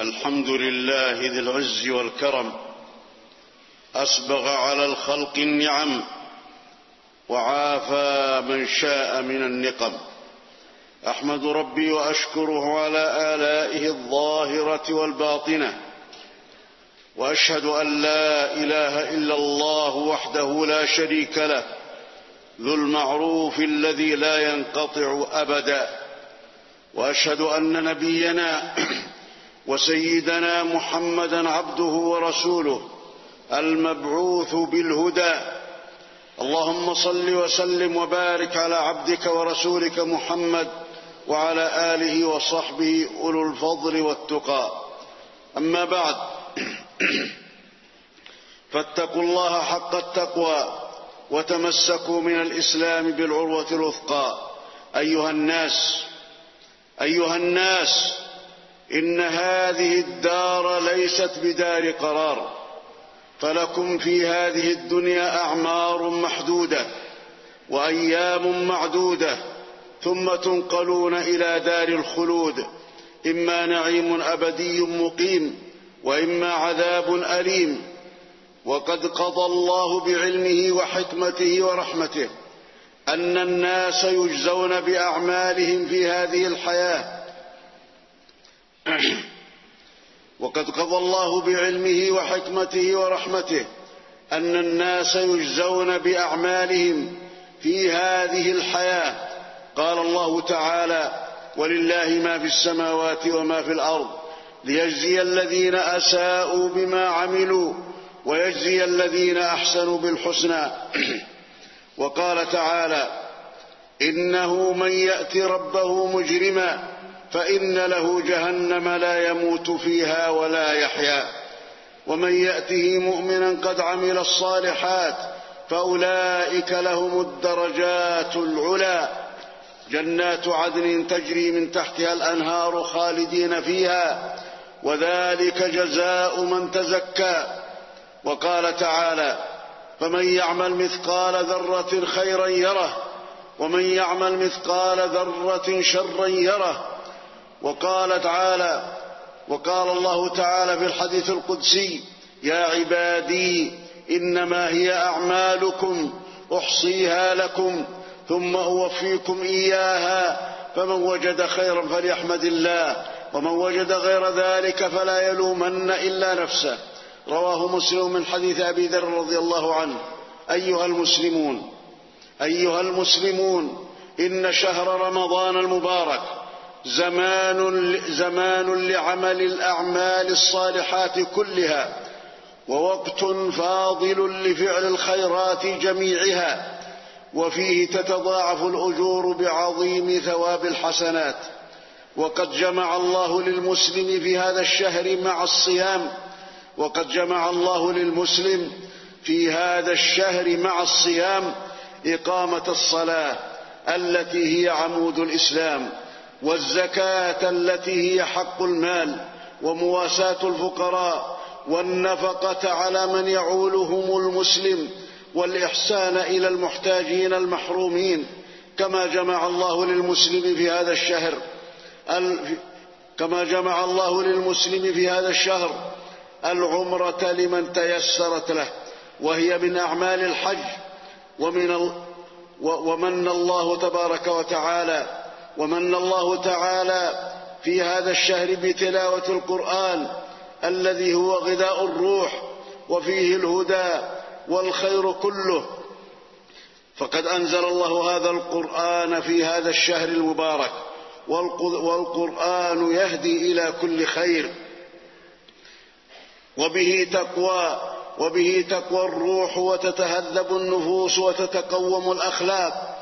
الحمد لله ذي العز والكرم أسبغ على الخلق النعم وعافى من شاء من النقم. أحمد ربي وأشكره على آلائه الظاهرة والباطنة وأشهد أن لا إله إلا الله وحده لا شريك له ذو المعروف الذي لا ينقطع أبدا وأشهد أن نبينا وسيدنا محمدا عبده ورسوله المبعوث بالهدى. اللهم صل وسلم وبارك على عبدك ورسولك محمد وعلى آله وصحبه أولو الفضل والتقى. أما بعد فاتقوا الله حق التقوى وتمسكوا من الإسلام بالعروة الوثقى. أيها الناس أيها الناس إن هذه الدار ليست بدار قرار فلكم في هذه الدنيا أعمار محدودة وأيام معدودة ثم تنقلون إلى دار الخلود إما نعيم أبدي مقيم وإما عذاب أليم. وقد قضى الله بعلمه وحكمته ورحمته أن الناس يجزون بأعمالهم في هذه الحياة. وقد قضى الله بعلمه وحكمته ورحمته أن الناس يجزون بأعمالهم في هذه الحياة. قال الله تعالى ولله ما في السماوات وما في الأرض ليجزي الذين أساءوا بما عملوا ويجزي الذين أحسنوا بالحسنى. وقال تعالى إنه من يأت ربه مجرما فإن له جهنم لا يموت فيها ولا يحيا. ومن يأته مؤمنا قد عمل الصالحات فأولئك لهم الدرجات العلى جنات عدن تجري من تحتها الأنهار خالدين فيها وذلك جزاء من تزكى. وقال تعالى فمن يعمل مثقال ذرة خيرا يره ومن يعمل مثقال ذرة شرا يره وقال تعالى وقال الله تعالى في الحديث القدسي يا عبادي إنما هي أعمالكم أحصيها لكم ثم أوفيكم إياها فمن وجد خيرا فليحمد الله ومن وجد غير ذلك فلا يلومن إلا نفسه. رواه مسلم من حديث أبي ذر رضي الله عنه. أيها المسلمون أيها المسلمون إن شهر رمضان المبارك زمان زمان لعمل الأعمال الصالحات كلها ووقت فاضل لفعل الخيرات جميعها وفيه تتضاعف الأجور بعظيم ثواب الحسنات. وقد جمع الله للمسلم في هذا الشهر مع الصيام وقد جمع الله للمسلم في هذا الشهر مع الصيام إقامة الصلاة التي هي عمود الإسلام. والزكاة التي هي حق المال ومواساة الفقراء والنفقة على من يعولهم المسلم والإحسان إلى المحتاجين المحرومين كما جمع الله للمسلم في هذا الشهر كما جمع الله للمسلم في هذا الشهر العمرة لمن تيسرت له وهي من أعمال الحج ومن ومن الله تبارك وتعالى ومن الله تعالى في هذا الشهر بتلاوة القرآن الذي هو غذاء الروح وفيه الهدى والخير كله. فقد أنزل الله هذا القرآن في هذا الشهر المبارك والقرآن يهدي إلى كل خير. وبه تقوى وبه تقوى الروح وتتهذب النفوس وتتقوم الأخلاق.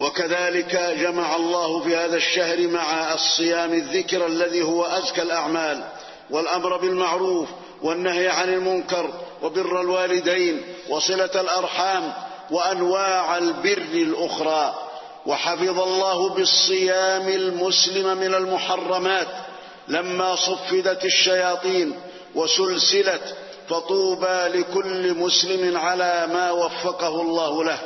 وكذلك جمع الله في هذا الشهر مع الصيام الذكر الذي هو أزكى الأعمال والأمر بالمعروف والنهي عن المنكر وبر الوالدين وصلة الأرحام وأنواع البر الأخرى. وحفظ الله بالصيام المسلم من المحرمات لما صفدت الشياطين وسلسلت فطوبى لكل مسلم على ما وفقه الله له.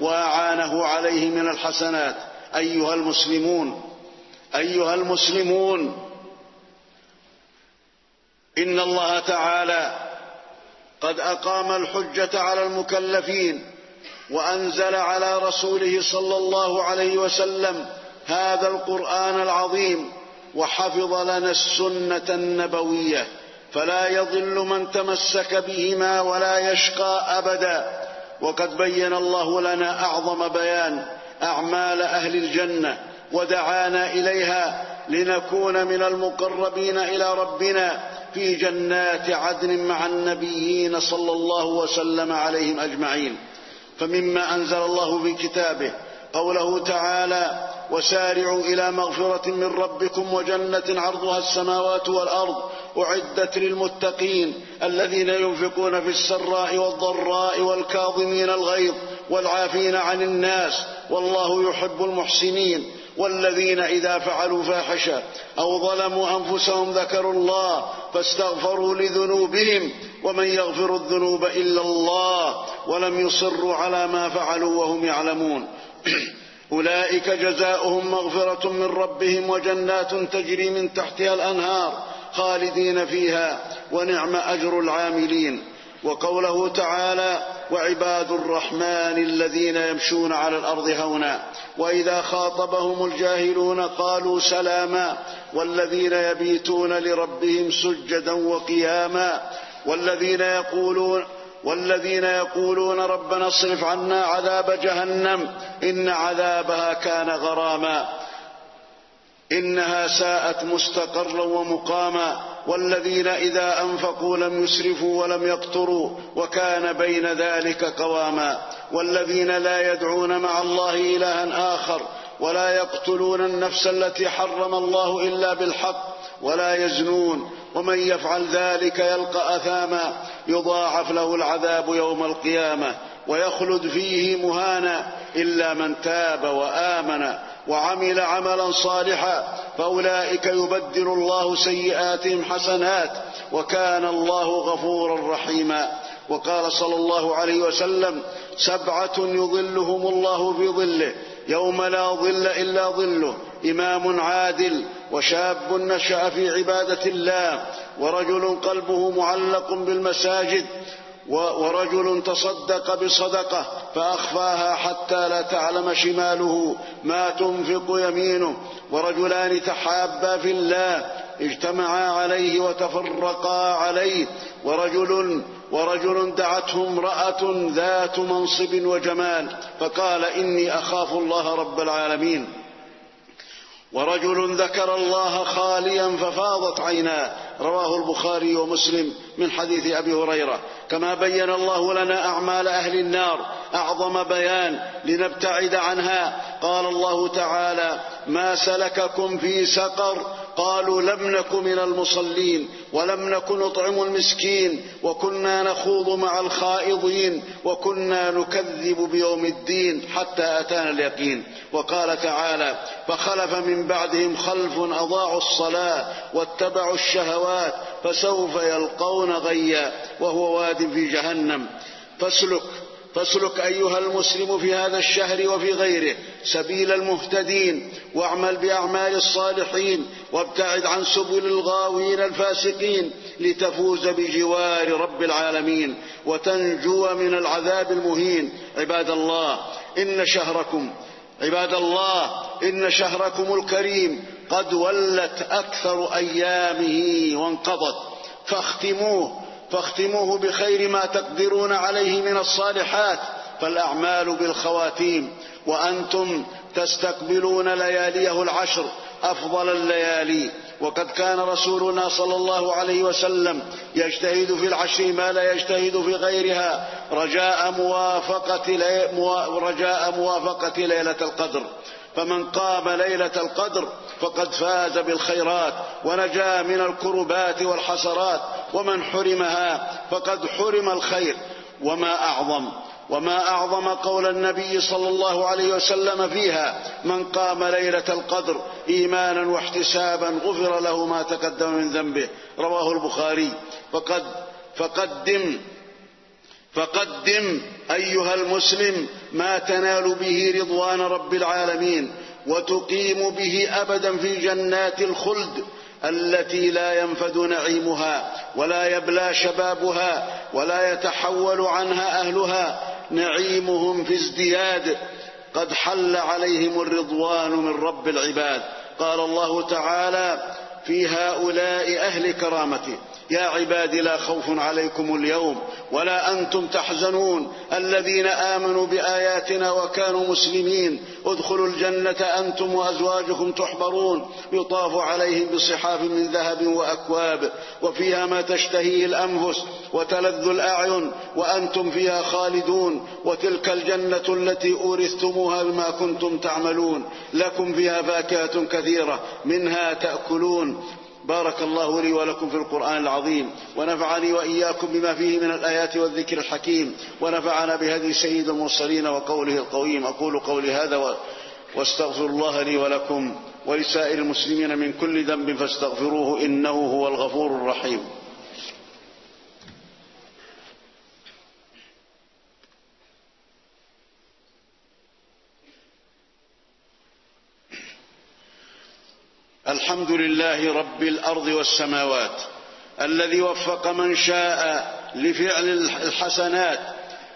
وأعانه عليه من الحسنات. أيها المسلمون أيها المسلمون إن الله تعالى قد أقام الحجة على المكلفين وأنزل على رسوله صلى الله عليه وسلم هذا القرآن العظيم وحفظ لنا السنة النبوية. فلا يضل من تمسك بهما ولا يشقى أبدا. وقد بين الله لنا أعظم بيان أعمال أهل الجنة ودعانا إليها لنكون من المقربين إلى ربنا في جنات عدن مع النبيين صلى الله وسلم عليهم أجمعين. فمما أنزل الله في كتابه قوله تعالى وسارعوا إلى مغفرة من ربكم وجنة عرضها السماوات والأرض أعدت للمتقين الذين ينفقون في السراء والضراء والكاظمين الغيظ والعافين عن الناس والله يحب المحسنين والذين إذا فعلوا فاحشة أو ظلموا أنفسهم ذكروا الله فاستغفروا لذنوبهم ومن يغفر الذنوب إلا الله ولم يصروا على ما فعلوا وهم يعلمون أولئك جزاؤهم مغفرة من ربهم وجنات تجري من تحتها الأنهار خالدين فيها ونعم أجر العاملين. وقوله تعالى وعباد الرحمن الذين يمشون على الأرض هونا. وإذا خاطبهم الجاهلون قالوا سلاما. والذين يبيتون لربهم سجدا وقياما. والذين يقولون والذين يقولون ربنا اصرف عنا عذاب جهنم إن عذابها كان غراما إنها ساءت مستقرا ومقاما والذين إذا أنفقوا لم يسرفوا ولم يقتروا وكان بين ذلك قواما والذين لا يدعون مع الله إلها آخر ولا يقتلون النفس التي حرم الله إلا بالحق ولا يزنون ومن يفعل ذلك يلقى أثاما يضاعف له العذاب يوم القيامة ويخلد فيه مهانا إلا من تاب وآمن وعمل عملا صالحا فأولئك يبدل الله سيئاتهم حسنات وكان الله غفورا رحيما وقال صلى الله عليه وسلم سبعة يظلهم الله في ظله يوم لا ظل إلا ظله إمام عادل وشاب نشأ في عبادة الله ورجل قلبه معلق بالمساجد ورجل تصدق بصدقة فأخفاها حتى لا تعلم شماله ما تنفق يمينه ورجلان تحابا في الله اجتمعا عليه وتفرقا عليه ورجل ورجل دعته امرأة ذات منصب وجمال فقال إني أخاف الله رب العالمين. ورجل ذكر الله خاليا ففاضت عيناه. رواه البخاري ومسلم من حديث أبي هريرة. كما بين الله لنا أعمال أهل النار. أعظم بيان لنبتعد عنها. قال الله تعالى ما سلككم في سقر قالوا لم نك من المصلين ولم نك نطعم المسكين وكنا نخوض مع الخائضين وكنا نكذب بيوم الدين حتى أتانا اليقين. وقال تعالى فخلف من بعدهم خلف أضاعوا الصلاة واتبعوا الشهوات فسوف يلقون غيا وهو واد في جهنم. فاسلك فاسلك أيها المسلم في هذا الشهر وفي غيره. سبيل المهتدين واعمل بأعمال الصالحين وابتعد عن سبل الغاوين الفاسقين لتفوز بجوار رب العالمين وتنجو من العذاب المهين. عباد الله إن شهركم عباد الله إن شهركم الكريم قد ولت أكثر أيامه وانقضت. فاختموه فاختموه بخير ما تقدرون عليه من الصالحات. فالأعمال بالخواتيم وأنتم تستقبلون لياليه العشر أفضل الليالي. وقد كان رسولنا صلى الله عليه وسلم يجتهد في العشر ما لا يجتهد في غيرها رجاء موافقة, رجاء موافقة ليلة القدر. فمن قام ليلة القدر فقد فاز بالخيرات ونجا من الكربات والحسرات ومن حرمها فقد حرم الخير. وما أعظم وما أعظم قول النبي صلى الله عليه وسلم فيها من قام ليلة القدر إيمانا واحتسابا غفر له ما تقدم من ذنبه رواه البخاري. فقد فقدم فقدم أيها المسلم ما تنال به رضوان رب العالمين وتقيم به أبدا في جنات الخلد التي لا ينفد نعيمها ولا يبلى شبابها ولا يتحول عنها أهلها نعيمهم في ازدياد. قد حل عليهم الرضوان من رب العباد. قال الله تعالى في هؤلاء أهل كرامته. يا عباد لا خوف عليكم اليوم ولا أنتم تحزنون الذين آمنوا بآياتنا وكانوا مسلمين ادخلوا الجنة أنتم وأزواجكم تحبرون يطاف عليهم بصحاف من ذهب وأكواب وفيها ما تشتهيه الأنفس وتلذ الأعين وأنتم فيها خالدون وتلك الجنة التي أورثتموها بما كنتم تعملون لكم فيها فاكهة كثيرة منها تأكلون بارك الله لي ولكم في القرآن العظيم ونفعني وإياكم بما فيه من الآيات والذكر الحكيم ونفعنا بهدي سيد المرسلين وقوله القويم. أقول قولي هذا واستغفر الله لي ولكم ولسائر المسلمين من كل ذنب فاستغفروه إنه هو الغفور الرحيم. الحمد لله رب الأرض والسماوات الذي وفق من شاء لفعل الحسنات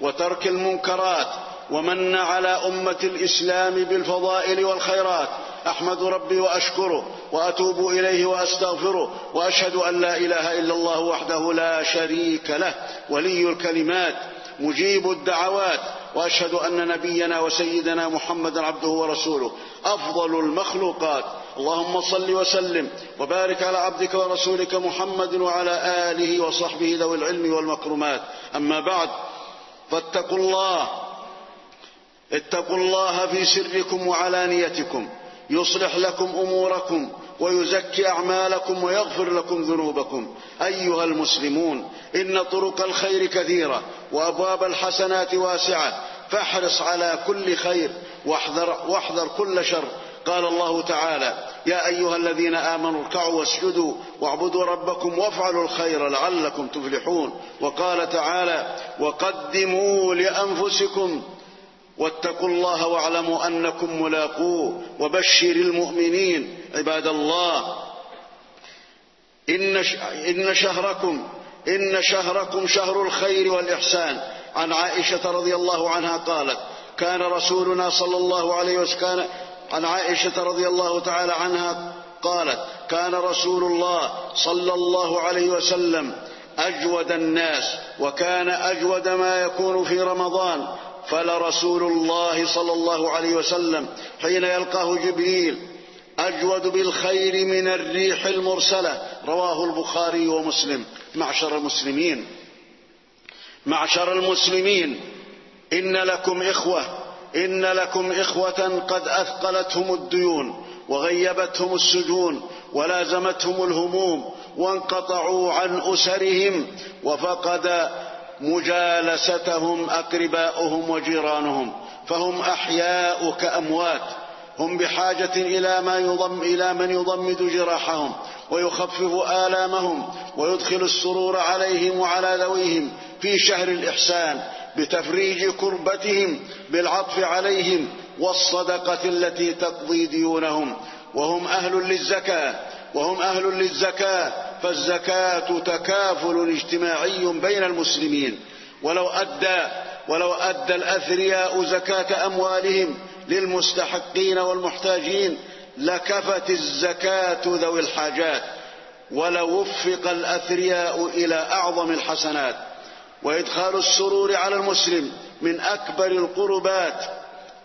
وترك المنكرات ومن على أمة الإسلام بالفضائل والخيرات. أحمد ربي وأشكره وأتوب إليه وأستغفره وأشهد أن لا إله إلا الله وحده لا شريك له ولي الكلمات مجيب الدعوات وأشهد أن نبينا وسيدنا محمدا عبده ورسوله. أفضل المخلوقات اللهم صل وسلم وبارك على عبدك ورسولك محمد وعلى آله وصحبه ذوي العلم والمكرمات. أما بعد فاتقوا الله اتقوا الله في سركم وعلانيتكم يصلح لكم أموركم ويزكي أعمالكم ويغفر لكم ذنوبكم. أيها المسلمون إن طرق الخير كثيرة وأبواب الحسنات واسعة فاحرص على كل خير واحذر, واحذر كل شر قال الله تعالى يا أيها الذين آمنوا اركعوا واسجدوا واعبدوا ربكم وافعلوا الخير لعلكم تفلحون. وقال تعالى وقدموا لأنفسكم واتقوا الله واعلموا أنكم ملاقوه وبشر المؤمنين. عباد الله إن شهركم إن شهركم شهر الخير والإحسان. عن عائشة رضي الله عنها قالت كان رسولنا صلى الله عليه وسلم عن عائشة رضي الله تعالى عنها قالت كان رسول الله صلى الله عليه وسلم أجود الناس وكان أجود ما يكون في رمضان فلرسول الله صلى الله عليه وسلم حين يلقاه جبريل أجود بالخير من الريح المرسلة. رواه البخاري ومسلم. معشر المسلمين. معشر المسلمين. إن لكم إخوة إن لكم إخوة قد أثقلتهم الديون وغيبتهم السجون ولازمتهم الهموم وانقطعوا عن أسرهم وفقد مجالستهم أقرباؤهم وجيرانهم فهم أحياء كأموات هم بحاجة إلى ما يضم إلى من يضمد جراحهم ويخفف آلامهم ويدخل السرور عليهم وعلى ذويهم في شهر الإحسان بتفريج كربتهم بالعطف عليهم والصدقة التي تقضي ديونهم. وهم أهل للزكاة وهم أهل للزكاة فالزكاة تكافل اجتماعي بين المسلمين. ولو أدى ولو أدى الأثرياء زكاة أموالهم للمستحقين والمحتاجين لكفت الزكاة ذوي الحاجات ولو وفق الأثرياء إلى أعظم الحسنات. وإدخال السرور على المسلم من أكبر القربات.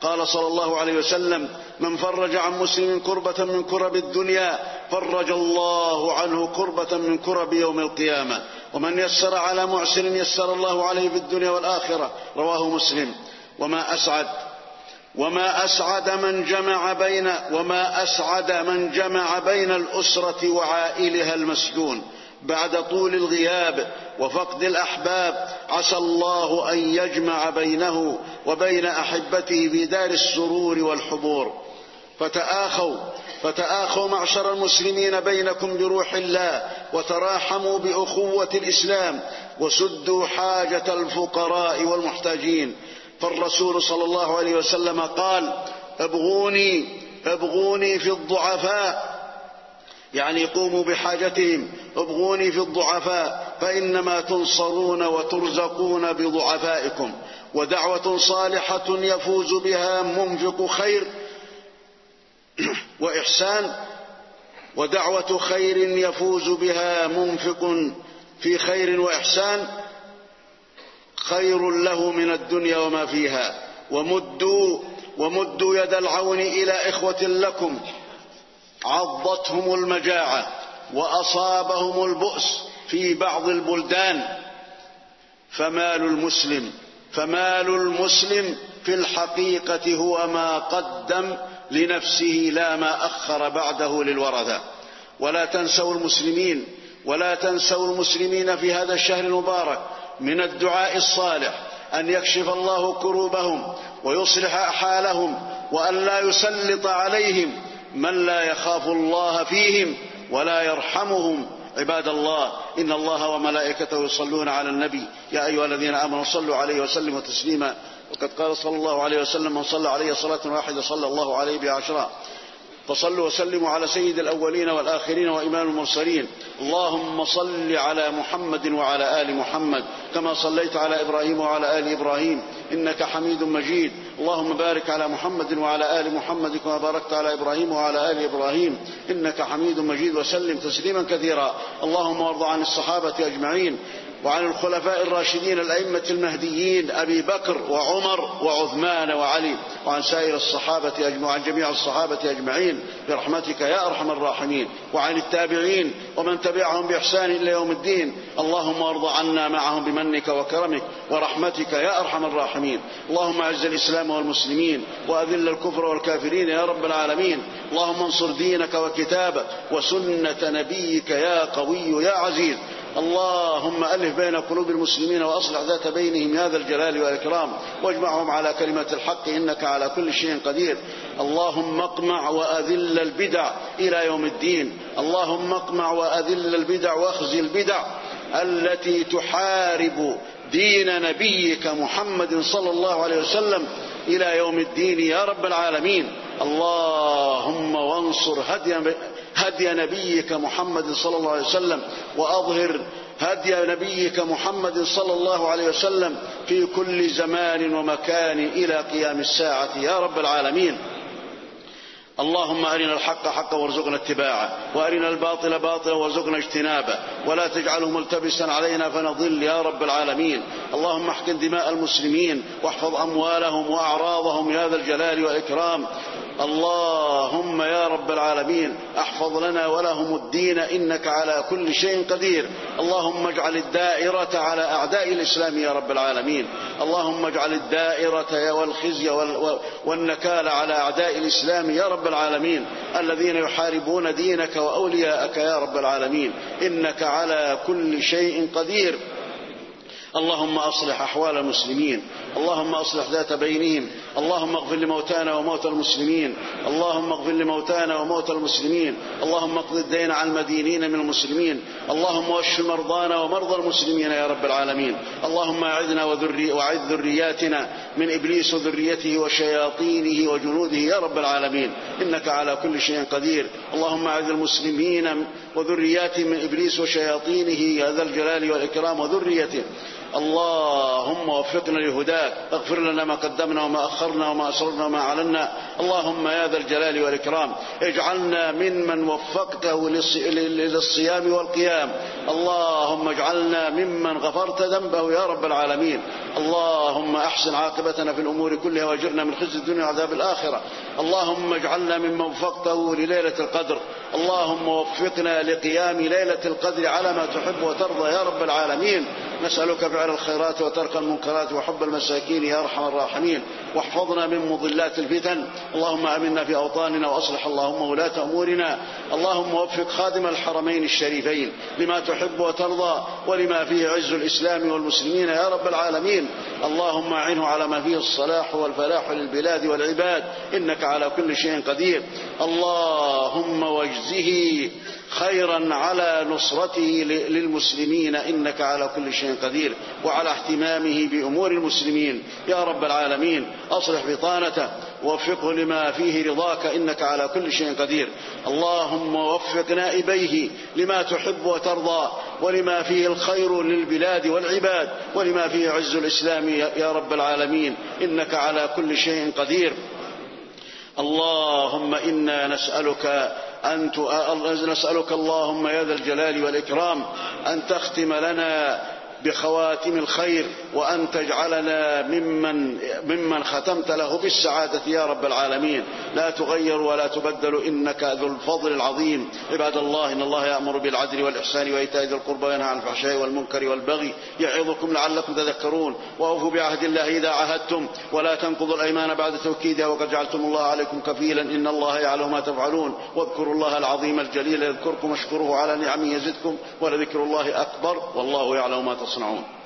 قال صلى الله عليه وسلم من فرج عن مسلم كربة من كرب الدنيا فرج الله عنه كربة من كرب يوم القيامة. ومن يسر على معسر يسر الله عليه في الدنيا والآخرة. رواه مسلم. وما أسعد وما أسعد من جمع بين وما أسعد من جمع بين الأسرة وعائلها المسجون. بعد طول الغياب وفقد الأحباب عسى الله أن يجمع بينه وبين أحبته في دار السرور والحبور. فتآخوا فتآخوا معشر المسلمين بينكم بروح الله وتراحموا بأخوة الإسلام وسدوا حاجة الفقراء والمحتاجين. فالرسول صلى الله عليه وسلم قال ابغوني ابغوني في الضعفاء يعني قوموا بحاجتهم ابغوني في الضعفاء فإنما تنصرون وترزقون بضعفائكم. ودعوة صالحة يفوز بها منفق خير وإحسان ودعوة خير يفوز بها منفق في خير وإحسان. خير له من الدنيا وما فيها. ومدوا ومدوا يد العون إلى إخوة لكم. عضتهم المجاعة وأصابهم البؤس في بعض البلدان. فمال المسلم فمال المسلم في الحقيقة هو ما قدم لنفسه لا ما أخر بعده للورثة. ولا تنسوا المسلمين ولا تنسوا المسلمين في هذا الشهر المبارك من الدعاء الصالح أن يكشف الله كروبهم ويصلح حالهم وأن لا يسلط عليهم من لا يخاف الله فيهم ولا يرحمهم. عباد الله إن الله وملائكته يصلون على النبي. يا أيها الذين آمنوا صلوا عليه وسلموا تسليما. وقد قال صلى الله عليه وسلم من صلى عليه صلاة واحدة صلى الله عليه بعشرة. فصلوا وسلموا على سيد الأولين والآخرين وإمام المرسلين. اللهم صل على محمد وعلى آل محمد كما صليت على إبراهيم وعلى آل إبراهيم إنك حميد مجيد. اللهم بارك على محمد وعلى آل محمد كما باركت على إبراهيم وعلى آل إبراهيم إنك حميد مجيد. وسلم تسليما كثيرا. اللهم وارض عن الصحابة أجمعين. وعن الخلفاء الراشدين الأئمة المهديين أبي بكر وعمر وعثمان وعلي وعن سائر الصحابة أجمعين وعن جميع الصحابة أجمعين برحمتك يا أرحم الراحمين وعن التابعين ومن تبعهم بإحسان إلى يوم الدين اللهم أرض عنا معهم بمنك وكرمك ورحمتك يا أرحم الراحمين اللهم أعز الإسلام والمسلمين وأذل الكفر والكافرين يا رب العالمين اللهم انصر دينك وكتابك وسنة نبيك يا قوي يا عزيز اللهم ألف بين قلوب المسلمين وأصلح ذات بينهم يا ذا الجلال والإكرام واجمعهم على كلمة الحق إنك على كل شيء قدير. اللهم اقمع وأذل البدع إلى يوم الدين. اللهم اقمع وأذل البدع وأخزي البدع التي تحارب دين نبيك محمد صلى الله عليه وسلم إلى يوم الدين يا رب العالمين. اللهم وانصر هدي هدي نبيك محمد صلى الله عليه وسلم وأظهر هدي نبيك محمد صلى الله عليه وسلم في كل زمان ومكان إلى قيام الساعة. يا رب العالمين. اللهم أرنا الحق حقا وارزقنا اتباعه وأرنا الباطل باطلا وارزقنا اجتنابه ولا تجعله ملتبسا علينا فنضل. يا رب العالمين. اللهم احقن دماء المسلمين واحفظ أموالهم وأعراضهم. يا ذا الجلال والإكرام. اللهم يا رب العالمين احفظ لنا ولهم الدين إنك على كل شيء قدير. اللهم اجعل الدائرة على أعداء الإسلام يا رب العالمين. اللهم اجعل الدائرة والخزي والنكال على أعداء الإسلام يا رب العالمين. الذين يحاربون دينك وأولياءك يا رب العالمين. إنك على كل شيء قدير. اللهم أصلح أحوال المسلمين. اللهم أصلح ذات بينهم. اللهم اغفر لموتانا وموتى المسلمين. اللهم اغفر لموتانا وموتى المسلمين. اللهم اقض الدين عن المدينين من المسلمين. اللهم واشف مرضانا ومرضى المسلمين يا رب العالمين. اللهم أعذنا وذري وأعذ ذرياتنا من إبليس وذريته وشياطينه وجنوده يا رب العالمين. إنك على كل شيء قدير. اللهم أعذ المسلمين وذرياتهم من إبليس وشياطينه يا ذا الجلال والإكرام وذريته. اللهم وفقنا لهداك اغفر لنا ما قدمنا وما أخرنا وما أسررنا وما أعلنا. اللهم يا ذا الجلال والإكرام اجعلنا ممن وفقته للصيام والقيام. اللهم اجعلنا ممن غفرت ذنبه يا رب العالمين. اللهم أحسن عاقبتنا في الأمور كلها وأجرنا من خزي الدنيا وعذاب الآخرة. اللهم اجعلنا ممن وفقته لليلة القدر. اللهم وفقنا لقيام ليلة القدر على ما تحب وترضى يا رب العالمين. نسألك فعل الخيرات وترك المنكرات وحب المساكين يا أرحم الراحمين واحفظنا من مضلات الفتن. اللهم أمنا في أوطاننا وأصلح اللهم ولاة أمورنا. اللهم وفق خادم الحرمين الشريفين لما تحب وترضى ولما فيه عز الإسلام والمسلمين يا رب العالمين. اللهم أعنه على ما فيه الصلاح والفلاح للبلاد والعباد. إنك على كل شيء قدير. اللهم واجزه خيرا على نصرته للمسلمين إنك على كل شيء قدير وعلى اهتمامه بأمور المسلمين. يا رب العالمين أصلح بطانته ووفقه لما فيه رضاك إنك على كل شيء قدير. اللهم وفق نائبيه لما تحب وترضى ولما فيه الخير للبلاد والعباد ولما فيه عز الإسلام يا رب العالمين إنك على كل شيء قدير. اللهم إنا نسألك أن نسألك اللهم يا ذا الجلال والإكرام أن تختم لنا بخواتم الخير وأن تجعلنا ممن, ممن ختمت له بالسعادة يا رب العالمين. لا تغير ولا تبدل إنك ذو الفضل العظيم. عباد الله إن الله يأمر بالعدل والإحسان وإيتاء ذي القربى وينهى عن الفحشاء والمنكر والبغي يعظكم لعلكم تذكرون. وأوفوا بعهد الله إذا عهدتم ولا تنقضوا الأيمان بعد توكيدها وقد جعلتم الله عليكم كفيلا. إن الله يعلم ما تفعلون. واذكروا الله العظيم الجليل يذكركم واشكروه على نعمه يزدكم ولذكر الله أكبر والله يعلم ما تصنعون